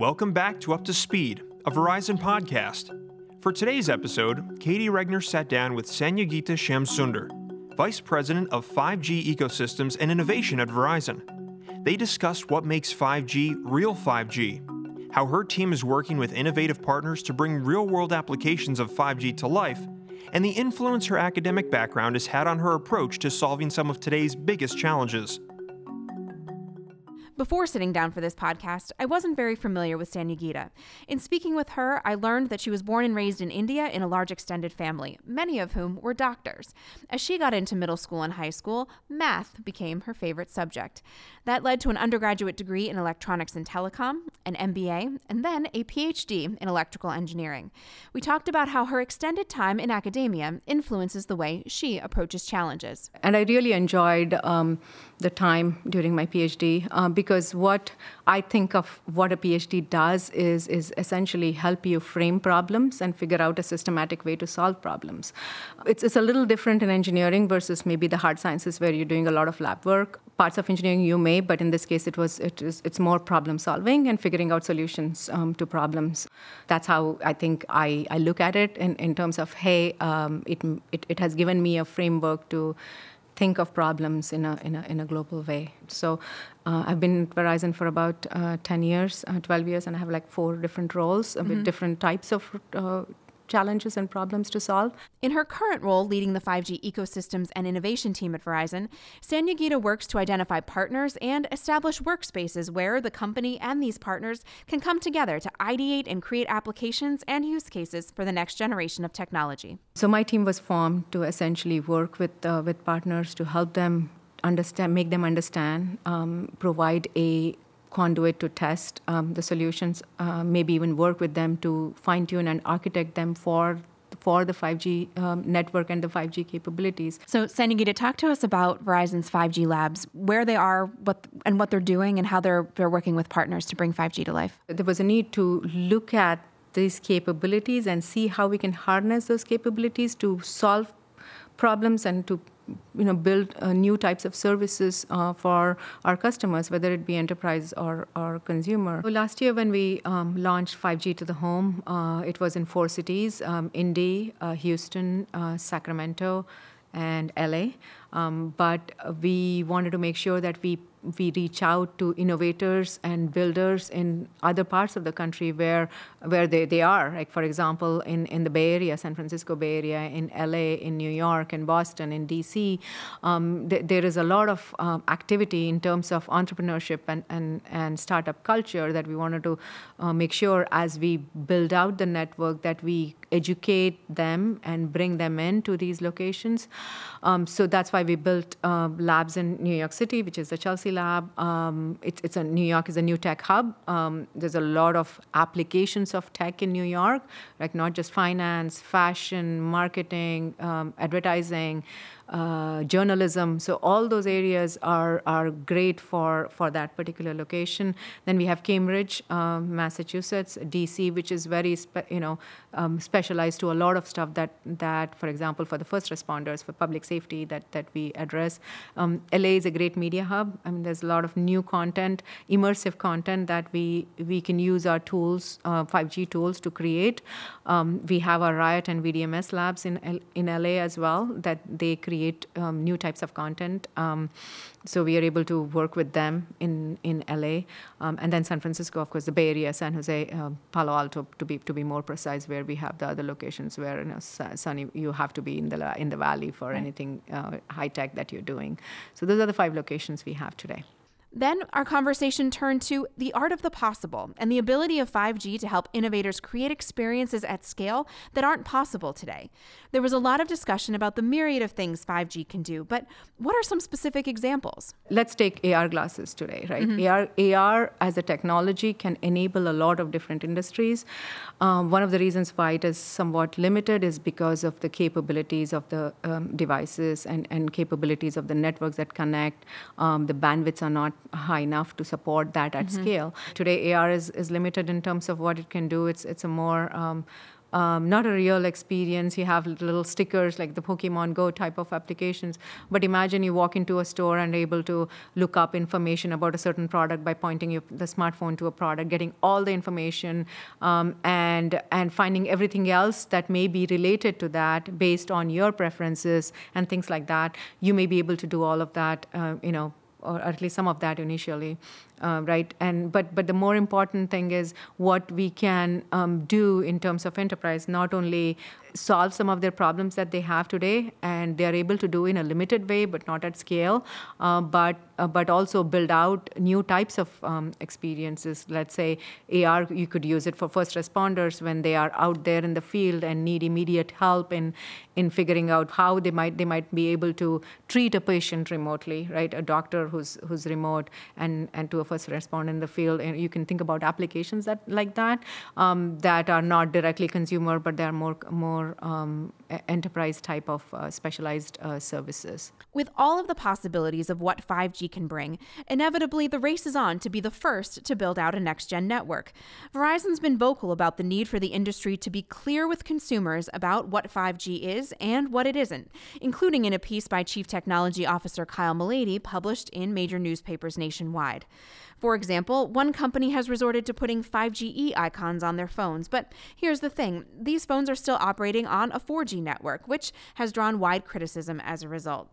Welcome back to Up to Speed, a Verizon podcast. For today's episode, Katie Regner sat down with Sanyogita Shamsunder, Vice President of 5G Ecosystems and Innovation at Verizon. They discussed what makes 5G real 5G, how her team is working with innovative partners to bring real world applications of 5G to life, and the influence her academic background has had on her approach to solving some of today's biggest challenges. Before sitting down for this podcast, I wasn't very familiar with Sanyogita. In speaking with her, I learned that she was born and raised in India in a large extended family, many of whom were doctors. As she got into middle school and high school, math became her favorite subject. That led to an undergraduate degree in electronics and telecom, an MBA, and then a PhD in electrical engineering. We talked about how her extended time in academia influences the way she approaches challenges. And I really enjoyed um, the time during my PhD uh, because what I think of what a PhD does is is essentially help you frame problems and figure out a systematic way to solve problems. It's it's a little different in engineering versus maybe the hard sciences where you're doing a lot of lab work. Parts of engineering you may, but in this case it was it is it's more problem solving and figuring out solutions um, to problems. That's how I think I, I look at it in, in terms of hey, um, it, it it has given me a framework to think of problems in a, in a, in a global way. So uh, I've been at Verizon for about uh, 10 years, uh, 12 years, and I have like four different roles mm-hmm. with different types of uh, challenges and problems to solve. In her current role leading the 5G ecosystems and innovation team at Verizon, Sanyogita works to identify partners and establish workspaces where the company and these partners can come together to ideate and create applications and use cases for the next generation of technology. So my team was formed to essentially work with uh, with partners to help them understand, make them understand, um, provide a conduit to test um, the solutions, uh, maybe even work with them to fine tune and architect them for for the 5G um, network and the 5G capabilities. So, Sanyogita, talk to us about Verizon's 5G labs, where they are, what and what they're doing, and how they're they're working with partners to bring 5G to life. There was a need to look at these capabilities and see how we can harness those capabilities to solve problems and to you know, build uh, new types of services uh, for our customers, whether it be enterprise or, or consumer. last year, when we um, launched 5G to the home, uh, it was in four cities um, Indy, uh, Houston, uh, Sacramento, and LA. Um, but we wanted to make sure that we we reach out to innovators and builders in other parts of the country where where they, they are. Like for example, in, in the Bay Area, San Francisco Bay Area, in LA, in New York, in Boston, in DC, um, th- there is a lot of um, activity in terms of entrepreneurship and, and, and startup culture that we wanted to uh, make sure as we build out the network that we educate them and bring them into these locations. Um, so that's why we built uh, labs in New York City, which is the Chelsea Lab. Um, it, it's a New York is a new tech hub. Um, there's a lot of applications of tech in New York, like not just finance, fashion, marketing, um, advertising uh, journalism. So all those areas are are great for for that particular location. Then we have Cambridge, um, Massachusetts, DC, which is very spe- you know um, specialized to a lot of stuff that that, for example, for the first responders, for public safety, that that we address. Um, LA is a great media hub. I mean, there's a lot of new content, immersive content that we we can use our tools, uh, 5G tools, to create. Um, we have our RYOT and VDMS labs in in LA as well that they create create um, new types of content. Um, so we are able to work with them in in LA, um, and then San Francisco, of course, the Bay Area, San Jose, uh, Palo Alto, to be to be more precise, where we have the other locations where you know, sunny you have to be in the in the valley for right. anything uh, high tech that you're doing. So those are the five locations we have today. Then our conversation turned to the art of the possible and the ability of 5G to help innovators create experiences at scale that aren't possible today. There was a lot of discussion about the myriad of things 5G can do, but what are some specific examples? Let's take AR glasses today, right? Mm-hmm. AR, AR as a technology can enable a lot of different industries. Um, one of the reasons why it is somewhat limited is because of the capabilities of the um, devices and, and capabilities of the networks that connect. Um, the bandwidths are not high enough to support that at mm-hmm. scale. Today, AR is, is limited in terms of what it can do. It's it's a more um, um, not a real experience. You have little stickers like the Pokemon Go type of applications. But imagine you walk into a store and able to look up information about a certain product by pointing your, the smartphone to a product, getting all the information, um, and and finding everything else that may be related to that based on your preferences and things like that. You may be able to do all of that, uh, you know, or at least some of that initially uh, right? And but but the more important thing is what we can um, do in terms of enterprise, not only solve some of their problems that they have today, and they are able to do in a limited way, but not at scale, uh, but uh, but also build out new types of um, experiences. Let's say AR, you could use it for first responders when they are out there in the field and need immediate help in in figuring out how they might they might be able to treat a patient remotely, right? A doctor who's who's remote and and to a first respond in the field. And you can think about applications that like that um, that are not directly consumer, but they are more more um, enterprise type of uh, specialized uh, services. With all of the possibilities of what 5G can bring, inevitably the race is on to be the first to build out a next gen network. Verizon's been vocal about the need for the industry to be clear with consumers about what 5G is and what it isn't, including in a piece by Chief Technology Officer Kyle Malady published in major newspapers nationwide. For example, one company has resorted to putting 5GE icons on their phones, but here's the thing these phones are still operating on a 4G network, which has drawn wide criticism as a result.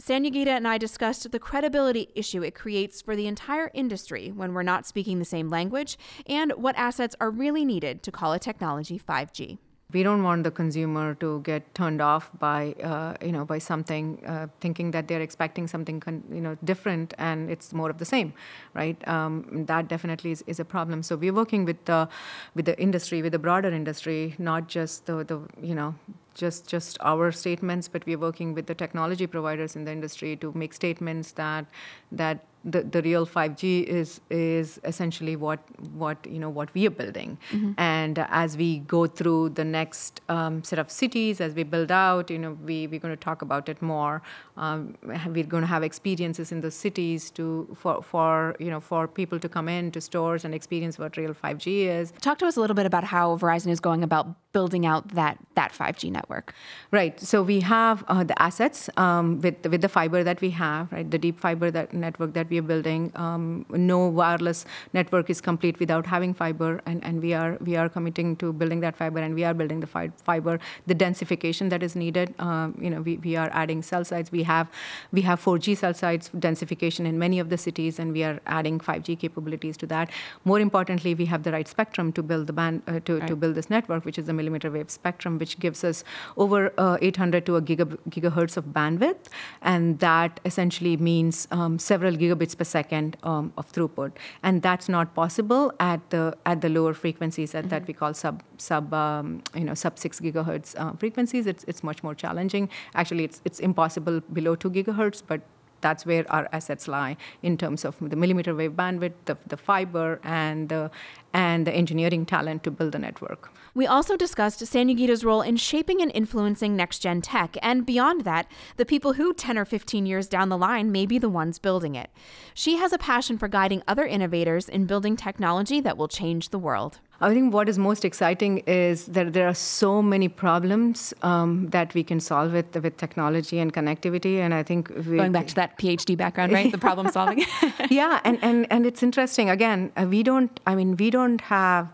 Sanyogita and I discussed the credibility issue it creates for the entire industry when we're not speaking the same language and what assets are really needed to call a technology 5G we don't want the consumer to get turned off by uh, you know by something uh, thinking that they're expecting something con- you know different and it's more of the same right? Um, that definitely is, is a problem. So we're working with the with the industry with the broader industry not just the, the you know just just our statements but we're working with the technology providers in the industry to make statements that that the, the real 5G is is essentially what what you know what we are building, mm-hmm. and as we go through the next um, set of cities, as we build out, you know, we we're going to talk about it more. Um, we're going to have experiences in the cities to for for you know for people to come in to stores and experience what real 5G is. Talk to us a little bit about how Verizon is going about building out that that 5G network. Right. So we have uh, the assets um, with with the fiber that we have, right? The deep fiber that network that we are building. Um, no wireless network is complete without having fiber, and, and we are we are committing to building that fiber, and we are building the fi- fiber. The densification that is needed, um, you know, we, we are adding cell sites. We have we have 4G cell sites densification in many of the cities, and we are adding 5G capabilities to that. More importantly, we have the right spectrum to build the band uh, to, right. to build this network, which is the millimeter wave spectrum, which gives us over uh, 800 to a giga- gigahertz of bandwidth, and that essentially means um, several gigabits gigabits per second um, of throughput, and that's not possible at the at the lower frequencies at, mm-hmm. that we call sub sub um, you know sub six gigahertz uh, frequencies. It's it's much more challenging. Actually, it's it's impossible below two gigahertz, but that's where our assets lie in terms of the millimeter wave bandwidth, the, the fiber, and the, and the engineering talent to build the network. We also discussed Sanyogita's role in shaping and influencing next gen tech, and beyond that, the people who 10 or 15 years down the line may be the ones building it. She has a passion for guiding other innovators in building technology that will change the world. I think what is most exciting is that there are so many problems um, that we can solve with with technology and connectivity. And I think we, going back to that PhD background, right? the problem solving. yeah, and, and and it's interesting. Again, uh, we don't. I mean, we don't have.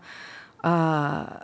Uh,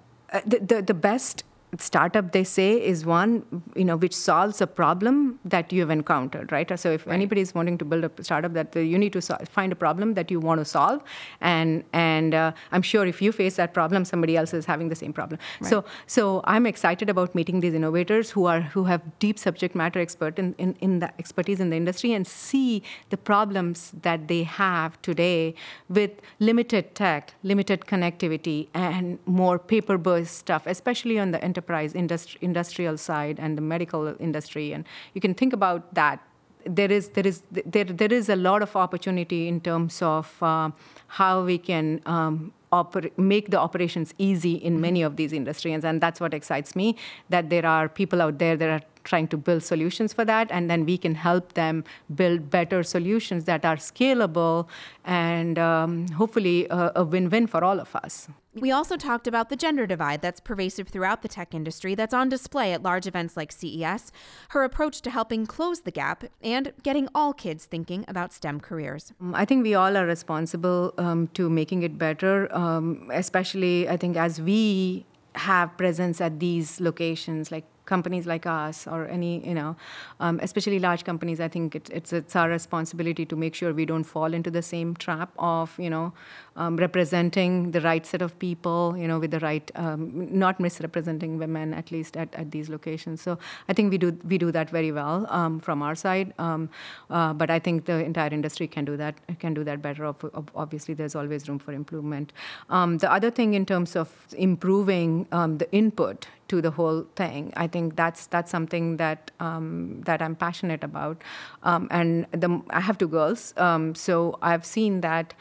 the, the, the best startup they say is one you know which solves a problem that you have encountered right so if right. anybody is wanting to build a startup that you need to so- find a problem that you want to solve and and uh, i'm sure if you face that problem somebody else is having the same problem right. so so i'm excited about meeting these innovators who are who have deep subject matter expert in, in, in the expertise in the industry and see the problems that they have today with limited tech limited connectivity and more paper based stuff especially on the enterprise enterprise industri- industrial side and the medical industry and you can think about that. There is there is there, there is a lot of opportunity in terms of uh, how we can um, oper- make the operations easy in many of these industries. And that's what excites me that there are people out there that are trying to build solutions for that, and then we can help them build better solutions that are scalable and um, hopefully a, a win win for all of us. We also talked about the gender divide that's pervasive throughout the tech industry, that's on display at large events like CES, her approach to helping close the gap, and getting all kids thinking about STEM careers. Um, I think we all are responsible um, to making it better, um, especially, I think, as we have presence at these locations like companies like us or any, you know, um, especially large companies, I think it, it's it's our responsibility to make sure we don't fall into the same trap of, you know, um, representing the right set of people, you know, with the right, um, not misrepresenting women at least at, at these locations. So I think we do we do that very well um, from our side, um, uh, but I think the entire industry can do that can do that better. Obviously, there's always room for improvement. Um, the other thing in terms of improving the input to the whole thing. I think that's that's something that um, that I'm passionate about. Um, and the, I have two girls, um, so I've seen that.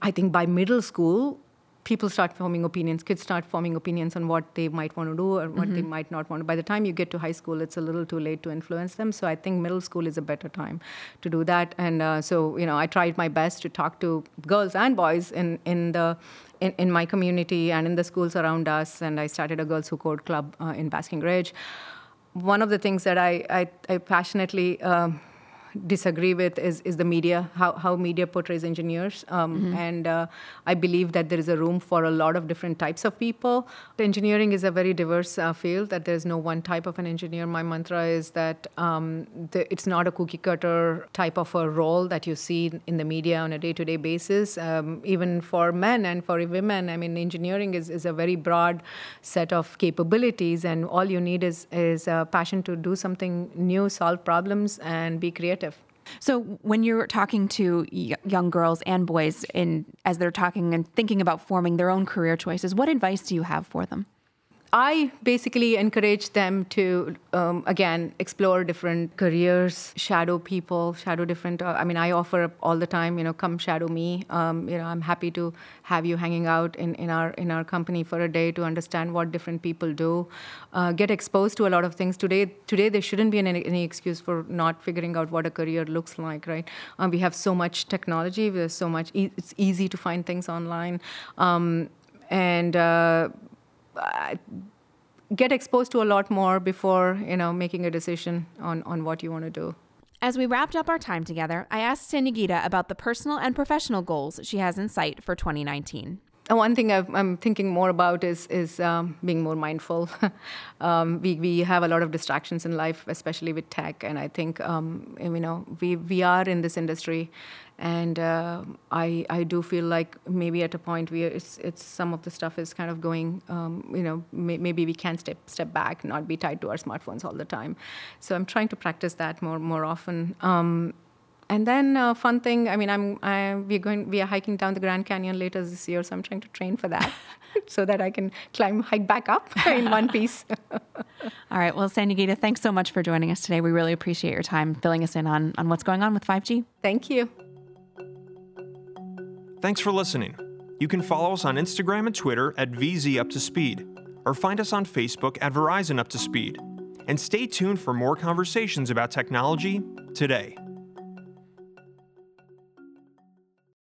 I think by middle school, people start forming opinions. Kids start forming opinions on what they might want to do or what mm-hmm. they might not want to. By the time you get to high school, it's a little too late to influence them. So I think middle school is a better time to do that. And uh, so you know, I tried my best to talk to girls and boys in in the in, in my community and in the schools around us. And I started a Girls Who Code club uh, in Basking Ridge. One of the things that I, I, I passionately um, disagree with is, is the media, how, how media portrays engineers. Um, mm-hmm. And uh, I believe that there is a room for a lot of different types of people. Engineering is a very diverse uh, field, that there's no one type of an engineer. My mantra is that um, the, it's not a cookie cutter type of a role that you see in the media on a day to day basis. Um, even for men and for women, I mean, engineering is, is a very broad set of capabilities, and all you need is, is a passion to do something new, solve problems, and be creative. So, when you're talking to young girls and boys, in as they're talking and thinking about forming their own career choices, what advice do you have for them? I basically encourage them to, um, again, explore different careers, shadow people, shadow different. Uh, I mean, I offer up all the time, you know, come shadow me. Um, you know, I'm happy to have you hanging out in, in our in our company for a day to understand what different people do, uh, get exposed to a lot of things. Today, today there shouldn't be any, any excuse for not figuring out what a career looks like, right? Um, we have so much technology. There's so much. E- it's easy to find things online, um, and. Uh, Uh, get exposed to a lot more before you know making a decision on on what you want to do. As we wrapped up our time together, I asked Sanyogita about the personal and professional goals she has in sight for 2019. One thing i am thinking more about is is um, being more mindful. um, we we have a lot of distractions in life, especially with tech, and I think um, you know we we are in this industry, and uh, I I do feel like maybe at a point where it's it's some of the stuff is kind of going, um, you know, may, maybe we can step step back, not be tied to our smartphones all the time. So I'm trying to practice that more more often. And then uh, fun thing, I mean, I'm I, we're going we are hiking down the Grand Canyon later this year, so I'm trying to train for that, so that I can climb hike back up in one piece. All right, well, Sanyogita, thanks so much for joining us today. We really appreciate your time filling us in on on what's going on with 5G. Thank you. Thanks for listening. You can follow us on Instagram and Twitter at VZ Up to Speed, or find us on Facebook at Verizon Up to Speed. And stay tuned for more conversations about technology today.